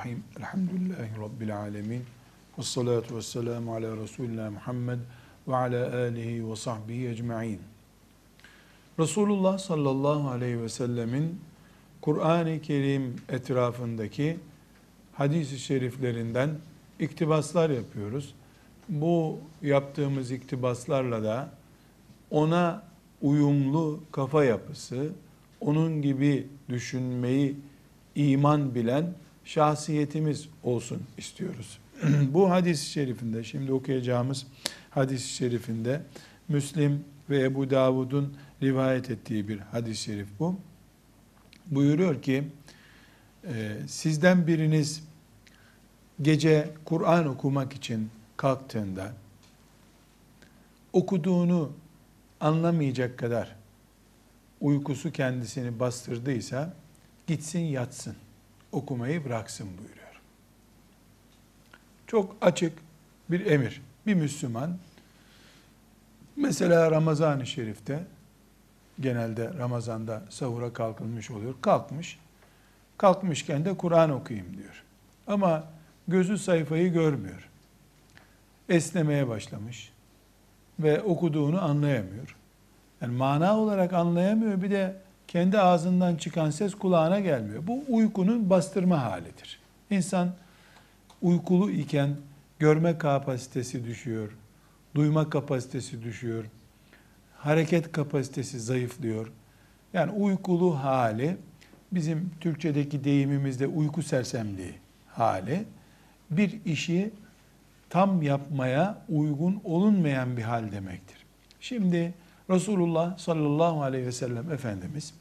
Bismillahirrahmanirrahim. Elhamdülillahi Rabbil alemin. Ve salatu ve selamu ala Resulina Muhammed ve ala alihi ve sahbihi ecma'in. Resulullah sallallahu aleyhi ve sellemin Kur'an-ı Kerim etrafındaki hadis-i şeriflerinden iktibaslar yapıyoruz. Bu yaptığımız iktibaslarla da ona uyumlu kafa yapısı, onun gibi düşünmeyi iman bilen şahsiyetimiz olsun istiyoruz. Bu hadis-i şerifinde, şimdi okuyacağımız hadis-i şerifinde Müslim ve Ebu Davud'un rivayet ettiği bir hadis-i şerif bu. Buyuruyor ki, e, sizden biriniz gece Kur'an okumak için kalktığında okuduğunu anlamayacak kadar uykusu kendisini bastırdıysa gitsin yatsın, okumayı bıraksın buyuruyor. Çok açık bir emir. Bir Müslüman mesela Ramazan-ı Şerif'te genelde Ramazan'da sahura kalkılmış oluyor. Kalkmış. Kalkmışken de Kur'an okuyayım diyor. Ama gözü sayfayı görmüyor. Esnemeye başlamış ve okuduğunu anlayamıyor. Yani mana olarak anlayamıyor. Bir de kendi ağzından çıkan ses kulağına gelmiyor. Bu uykunun bastırma halidir. İnsan uykulu iken görme kapasitesi düşüyor, duyma kapasitesi düşüyor, hareket kapasitesi zayıflıyor. Yani uykulu hali bizim Türkçedeki deyimimizde uyku sersemliği hali bir işi tam yapmaya uygun olunmayan bir hal demektir. Şimdi Resulullah sallallahu aleyhi ve sellem Efendimiz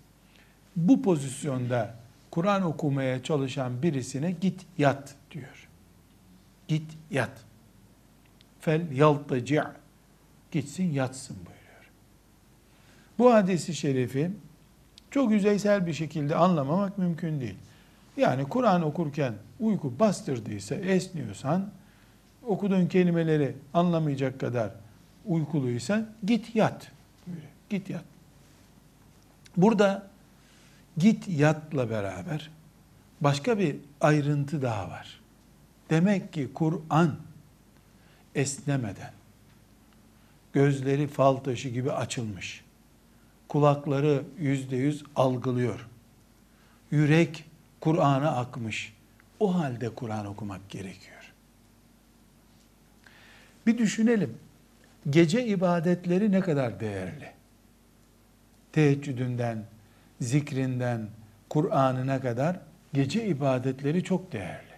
bu pozisyonda Kur'an okumaya çalışan birisine git yat diyor. Git yat. Fel yaltaci' gitsin yatsın buyuruyor. Bu hadisi şerifi çok yüzeysel bir şekilde anlamamak mümkün değil. Yani Kur'an okurken uyku bastırdıysa, esniyorsan, okuduğun kelimeleri anlamayacak kadar uykuluysa git yat. Buyuruyor. Git yat. Burada git yatla beraber başka bir ayrıntı daha var. Demek ki Kur'an esnemeden, gözleri fal taşı gibi açılmış, kulakları yüzde yüz algılıyor, yürek Kur'an'a akmış, o halde Kur'an okumak gerekiyor. Bir düşünelim, gece ibadetleri ne kadar değerli? Teheccüdünden, zikrinden, Kur'an'ına kadar gece ibadetleri çok değerli.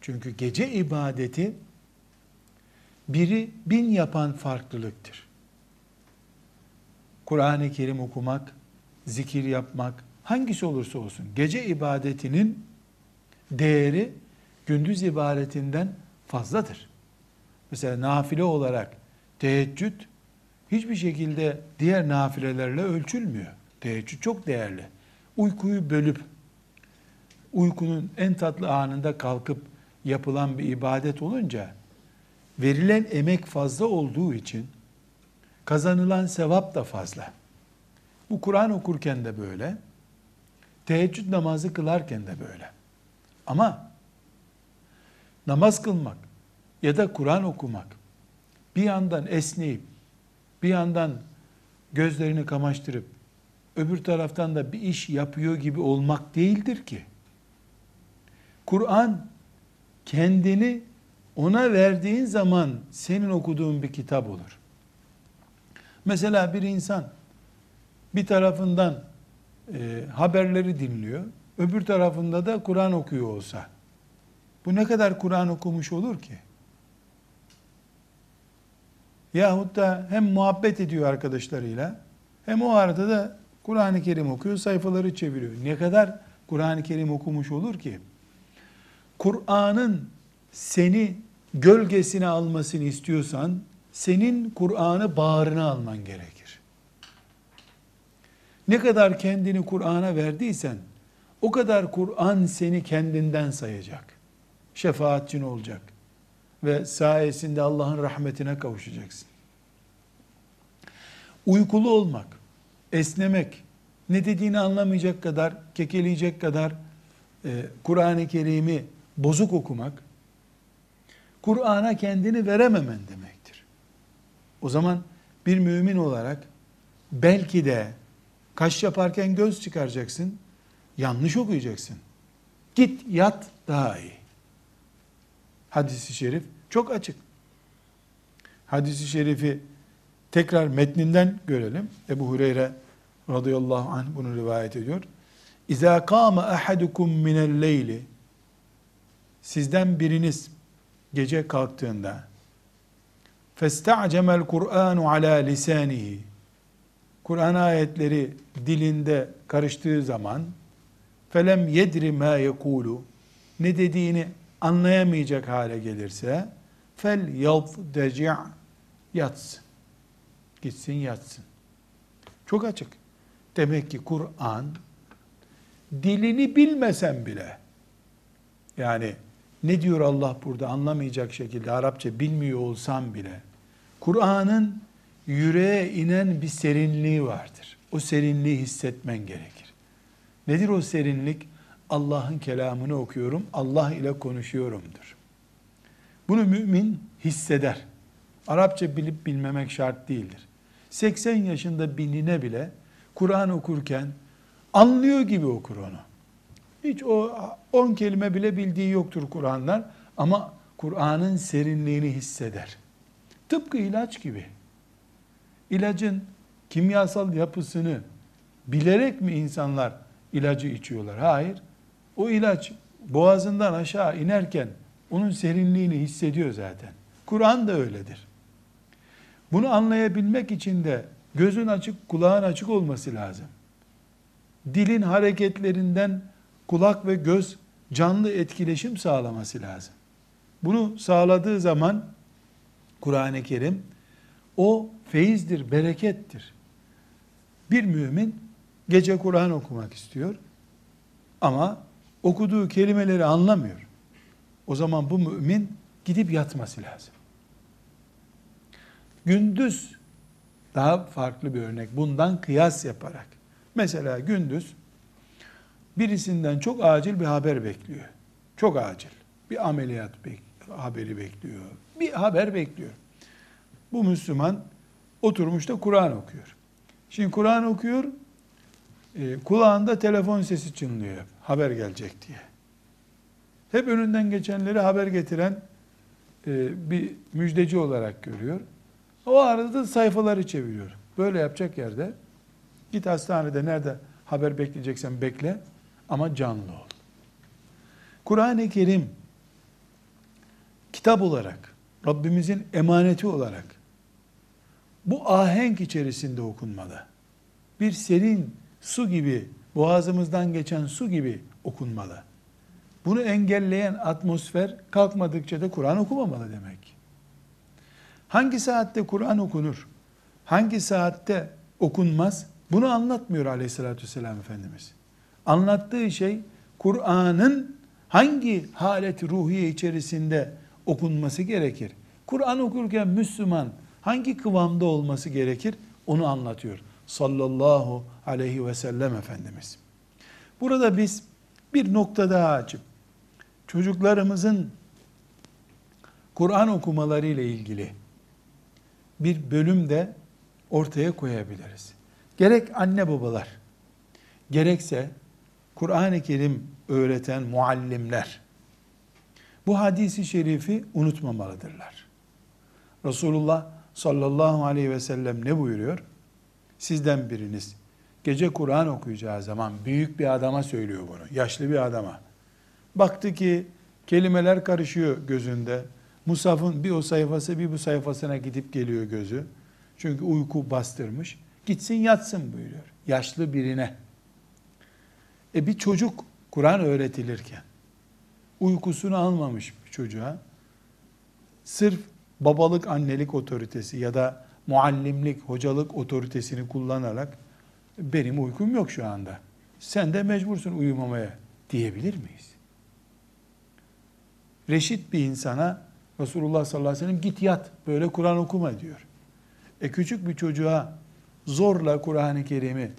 Çünkü gece ibadeti biri bin yapan farklılıktır. Kur'an-ı Kerim okumak, zikir yapmak, hangisi olursa olsun gece ibadetinin değeri gündüz ibadetinden fazladır. Mesela nafile olarak teheccüd hiçbir şekilde diğer nafilelerle ölçülmüyor. Teheccüd çok değerli. Uykuyu bölüp uykunun en tatlı anında kalkıp yapılan bir ibadet olunca verilen emek fazla olduğu için kazanılan sevap da fazla. Bu Kur'an okurken de böyle. Teheccüd namazı kılarken de böyle. Ama namaz kılmak ya da Kur'an okumak bir yandan esneyip bir yandan gözlerini kamaştırıp öbür taraftan da bir iş yapıyor gibi olmak değildir ki. Kur'an kendini ona verdiğin zaman senin okuduğun bir kitap olur. Mesela bir insan bir tarafından e, haberleri dinliyor, öbür tarafında da Kur'an okuyor olsa, bu ne kadar Kur'an okumuş olur ki? Yahut da hem muhabbet ediyor arkadaşlarıyla hem o arada da Kur'an-ı Kerim okuyor, sayfaları çeviriyor. Ne kadar Kur'an-ı Kerim okumuş olur ki? Kur'an'ın seni gölgesine almasını istiyorsan senin Kur'an'ı bağrına alman gerekir. Ne kadar kendini Kur'an'a verdiysen o kadar Kur'an seni kendinden sayacak. Şefaatçin olacak ve sayesinde Allah'ın rahmetine kavuşacaksın. Uykulu olmak, esnemek, ne dediğini anlamayacak kadar, kekeleyecek kadar e, Kur'an-ı Kerim'i bozuk okumak, Kur'an'a kendini verememen demektir. O zaman bir mümin olarak belki de kaş yaparken göz çıkaracaksın, yanlış okuyacaksın. Git yat daha iyi. Hadis-i şerif çok açık. Hadis-i şerifi tekrar metninden görelim. Ebu Hureyre radıyallahu anh bunu rivayet ediyor. İza kâme ahadukum minel leyli Sizden biriniz gece kalktığında festa'cemel Kur'anu ala lisanihi Kur'an ayetleri dilinde karıştığı zaman felem yedri ma yekulu ne dediğini anlayamayacak hale gelirse fel yadci' yatsın. Gitsin yatsın. Çok açık. Demek ki Kur'an dilini bilmesen bile yani ne diyor Allah burada anlamayacak şekilde Arapça bilmiyor olsam bile Kur'an'ın yüreğe inen bir serinliği vardır. O serinliği hissetmen gerekir. Nedir o serinlik? Allah'ın kelamını okuyorum, Allah ile konuşuyorumdur. Bunu mümin hisseder. Arapça bilip bilmemek şart değildir. 80 yaşında binine bile Kur'an okurken anlıyor gibi okur onu. Hiç o 10 kelime bile bildiği yoktur Kur'an'dan ama Kur'an'ın serinliğini hisseder. Tıpkı ilaç gibi. İlacın kimyasal yapısını bilerek mi insanlar ilacı içiyorlar? Hayır. O ilaç boğazından aşağı inerken onun serinliğini hissediyor zaten. Kur'an da öyledir. Bunu anlayabilmek için de gözün açık, kulağın açık olması lazım. Dilin hareketlerinden kulak ve göz canlı etkileşim sağlaması lazım. Bunu sağladığı zaman Kur'an-ı Kerim o feyizdir, berekettir. Bir mümin gece Kur'an okumak istiyor ama okuduğu kelimeleri anlamıyor. O zaman bu mümin gidip yatması lazım. Gündüz daha farklı bir örnek bundan kıyas yaparak. Mesela gündüz birisinden çok acil bir haber bekliyor. Çok acil. Bir ameliyat bek- haberi bekliyor. Bir haber bekliyor. Bu Müslüman oturmuş da Kur'an okuyor. Şimdi Kur'an okuyor, e, kulağında telefon sesi çınlıyor haber gelecek diye. Hep önünden geçenleri haber getiren e, bir müjdeci olarak görüyor. O arada da sayfaları çeviriyor. Böyle yapacak yerde git hastanede nerede haber bekleyeceksen bekle ama canlı ol. Kur'an-ı Kerim kitap olarak, Rabbimizin emaneti olarak bu ahenk içerisinde okunmalı. Bir serin su gibi, boğazımızdan geçen su gibi okunmalı. Bunu engelleyen atmosfer kalkmadıkça da Kur'an okumamalı demek. Hangi saatte Kur'an okunur? Hangi saatte okunmaz? Bunu anlatmıyor aleyhissalatü vesselam Efendimiz. Anlattığı şey Kur'an'ın hangi halet ruhiye içerisinde okunması gerekir? Kur'an okurken Müslüman hangi kıvamda olması gerekir? Onu anlatıyor. Sallallahu aleyhi ve sellem Efendimiz. Burada biz bir nokta daha açıp çocuklarımızın Kur'an okumaları ile ilgili bir bölüm de ortaya koyabiliriz. Gerek anne babalar, gerekse Kur'an-ı Kerim öğreten muallimler bu hadisi şerifi unutmamalıdırlar. Resulullah sallallahu aleyhi ve sellem ne buyuruyor? Sizden biriniz gece Kur'an okuyacağı zaman büyük bir adama söylüyor bunu, yaşlı bir adama. Baktı ki kelimeler karışıyor gözünde. Musaf'ın bir o sayfası bir bu sayfasına gidip geliyor gözü. Çünkü uyku bastırmış. Gitsin yatsın buyuruyor. Yaşlı birine. E bir çocuk Kur'an öğretilirken uykusunu almamış bir çocuğa sırf babalık annelik otoritesi ya da muallimlik hocalık otoritesini kullanarak benim uykum yok şu anda. Sen de mecbursun uyumamaya diyebilir miyiz? Reşit bir insana Resulullah sallallahu aleyhi ve sellem git yat böyle Kur'an okuma diyor. E küçük bir çocuğa zorla Kur'an-ı Kerim'i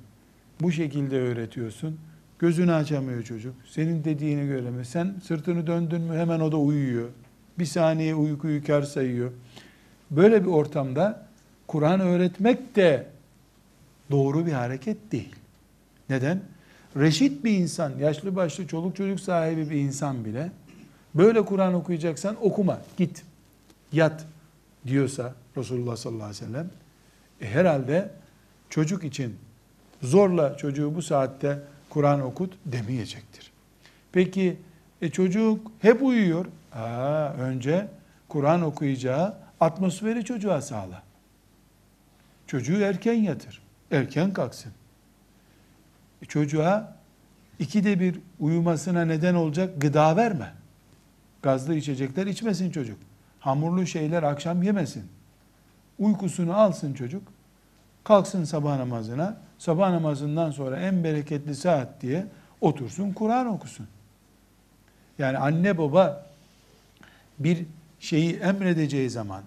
bu şekilde öğretiyorsun. Gözünü açamıyor çocuk. Senin dediğini göremiyor. Sen sırtını döndün mü hemen o da uyuyor. Bir saniye uykuyu kar sayıyor. Böyle bir ortamda Kur'an öğretmek de doğru bir hareket değil. Neden? Reşit bir insan, yaşlı başlı çoluk çocuk sahibi bir insan bile böyle Kur'an okuyacaksan okuma, git, yat diyorsa Resulullah sallallahu aleyhi ve sellem e herhalde çocuk için zorla çocuğu bu saatte Kur'an okut demeyecektir. Peki e çocuk hep uyuyor. Aa, önce Kur'an okuyacağı atmosferi çocuğa sağla. Çocuğu erken yatır. Erken kalksın. E çocuğa ikide bir uyumasına neden olacak gıda verme. Gazlı içecekler içmesin çocuk. Hamurlu şeyler akşam yemesin. Uykusunu alsın çocuk. Kalksın sabah namazına. Sabah namazından sonra en bereketli saat diye otursun Kur'an okusun. Yani anne baba bir şeyi emredeceği zaman,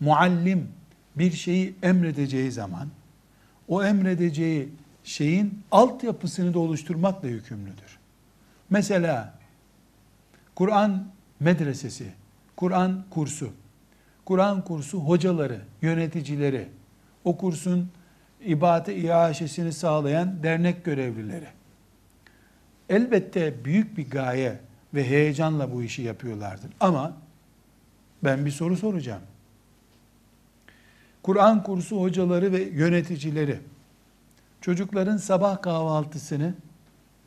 muallim bir şeyi emredeceği zaman, o emredeceği şeyin altyapısını da oluşturmakla yükümlüdür. Mesela Kur'an medresesi, Kur'an kursu, Kur'an kursu hocaları, yöneticileri, o kursun ibadete iaşesini sağlayan dernek görevlileri. Elbette büyük bir gaye ve heyecanla bu işi yapıyorlardır. Ama ben bir soru soracağım. Kur'an kursu hocaları ve yöneticileri çocukların sabah kahvaltısını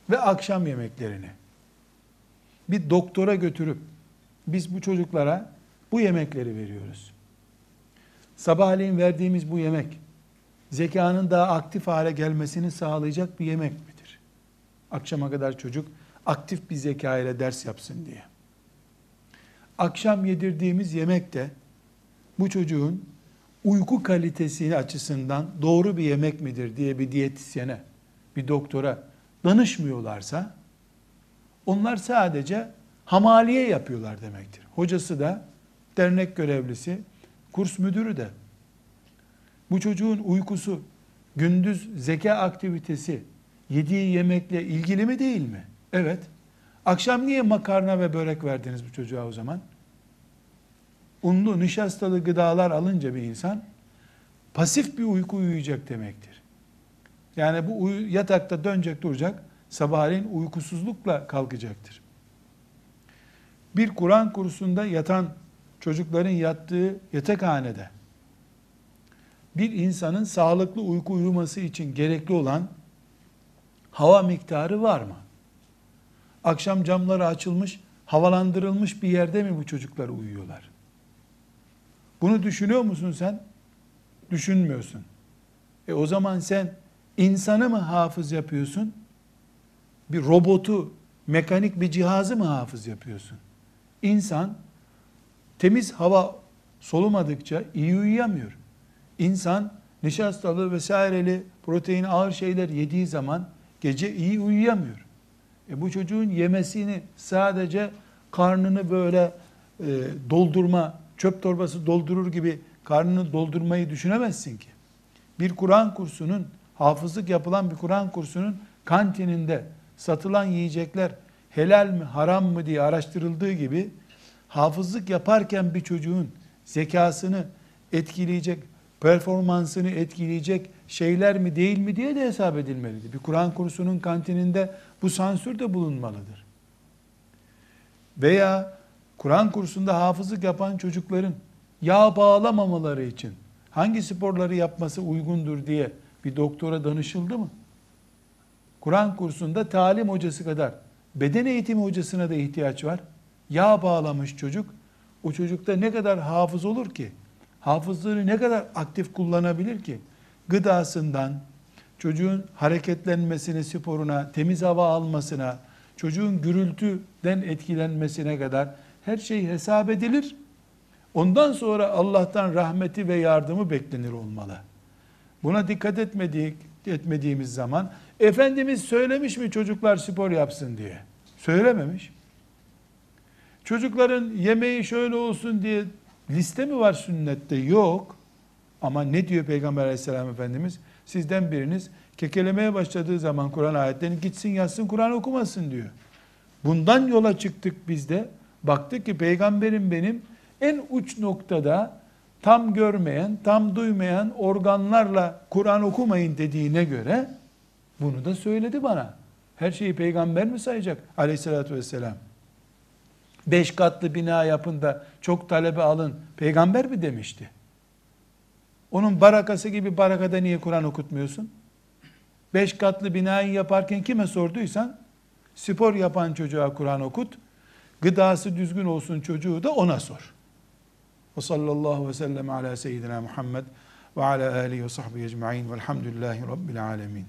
ve akşam yemeklerini bir doktora götürüp biz bu çocuklara bu yemekleri veriyoruz. Sabahleyin verdiğimiz bu yemek zekanın daha aktif hale gelmesini sağlayacak bir yemek midir? Akşama kadar çocuk aktif bir zeka ile ders yapsın diye. Akşam yedirdiğimiz yemek de bu çocuğun uyku kalitesi açısından doğru bir yemek midir diye bir diyetisyene, bir doktora danışmıyorlarsa onlar sadece hamaliye yapıyorlar demektir. Hocası da, dernek görevlisi, kurs müdürü de bu çocuğun uykusu, gündüz zeka aktivitesi, yediği yemekle ilgili mi değil mi? Evet. Akşam niye makarna ve börek verdiniz bu çocuğa o zaman? Unlu, nişastalı gıdalar alınca bir insan pasif bir uyku uyuyacak demektir. Yani bu uyu, yatakta dönecek duracak, sabahleyin uykusuzlukla kalkacaktır. Bir Kur'an kursunda yatan çocukların yattığı yatakhanede bir insanın sağlıklı uyku uyuması için gerekli olan hava miktarı var mı? Akşam camları açılmış, havalandırılmış bir yerde mi bu çocuklar uyuyorlar? Bunu düşünüyor musun sen? Düşünmüyorsun. E o zaman sen insanı mı hafız yapıyorsun? Bir robotu, mekanik bir cihazı mı hafız yapıyorsun? İnsan temiz hava solumadıkça iyi uyuyamıyor. İnsan nişastalı vesaireli protein ağır şeyler yediği zaman gece iyi uyuyamıyor. E bu çocuğun yemesini sadece karnını böyle e, doldurma, çöp torbası doldurur gibi karnını doldurmayı düşünemezsin ki. Bir Kur'an kursunun, hafızlık yapılan bir Kur'an kursunun kantininde satılan yiyecekler helal mi haram mı diye araştırıldığı gibi hafızlık yaparken bir çocuğun zekasını etkileyecek, performansını etkileyecek şeyler mi değil mi diye de hesap edilmelidir. Bir Kur'an kursunun kantininde bu sansür de bulunmalıdır. Veya Kur'an kursunda hafızlık yapan çocukların yağ bağlamamaları için hangi sporları yapması uygundur diye bir doktora danışıldı mı? Kur'an kursunda talim hocası kadar beden eğitimi hocasına da ihtiyaç var. Yağ bağlamış çocuk, o çocukta ne kadar hafız olur ki? Hafızlığını ne kadar aktif kullanabilir ki? Gıdasından, çocuğun hareketlenmesine, sporuna, temiz hava almasına, çocuğun gürültüden etkilenmesine kadar her şey hesap edilir. Ondan sonra Allah'tan rahmeti ve yardımı beklenir olmalı. Buna dikkat etmedik, etmediğimiz zaman Efendimiz söylemiş mi çocuklar spor yapsın diye? Söylememiş. Çocukların yemeği şöyle olsun diye liste mi var sünnette? Yok. Ama ne diyor Peygamber aleyhisselam Efendimiz? Sizden biriniz kekelemeye başladığı zaman Kur'an ayetlerini gitsin yatsın Kur'an okumasın diyor. Bundan yola çıktık biz de. Baktık ki peygamberim benim en uç noktada tam görmeyen, tam duymayan organlarla Kur'an okumayın dediğine göre bunu da söyledi bana. Her şeyi peygamber mi sayacak aleyhissalatü vesselam? Beş katlı bina yapın da çok talebe alın peygamber mi demişti? Onun barakası gibi barakada niye Kur'an okutmuyorsun? Beş katlı binayı yaparken kime sorduysan spor yapan çocuğa Kur'an okut. Gıdası düzgün olsun çocuğu da ona sor. Ve sallallahu ve sellem ala seyyidina Muhammed ve ala alihi ve sahbihi ecma'in velhamdülillahi rabbil alemin.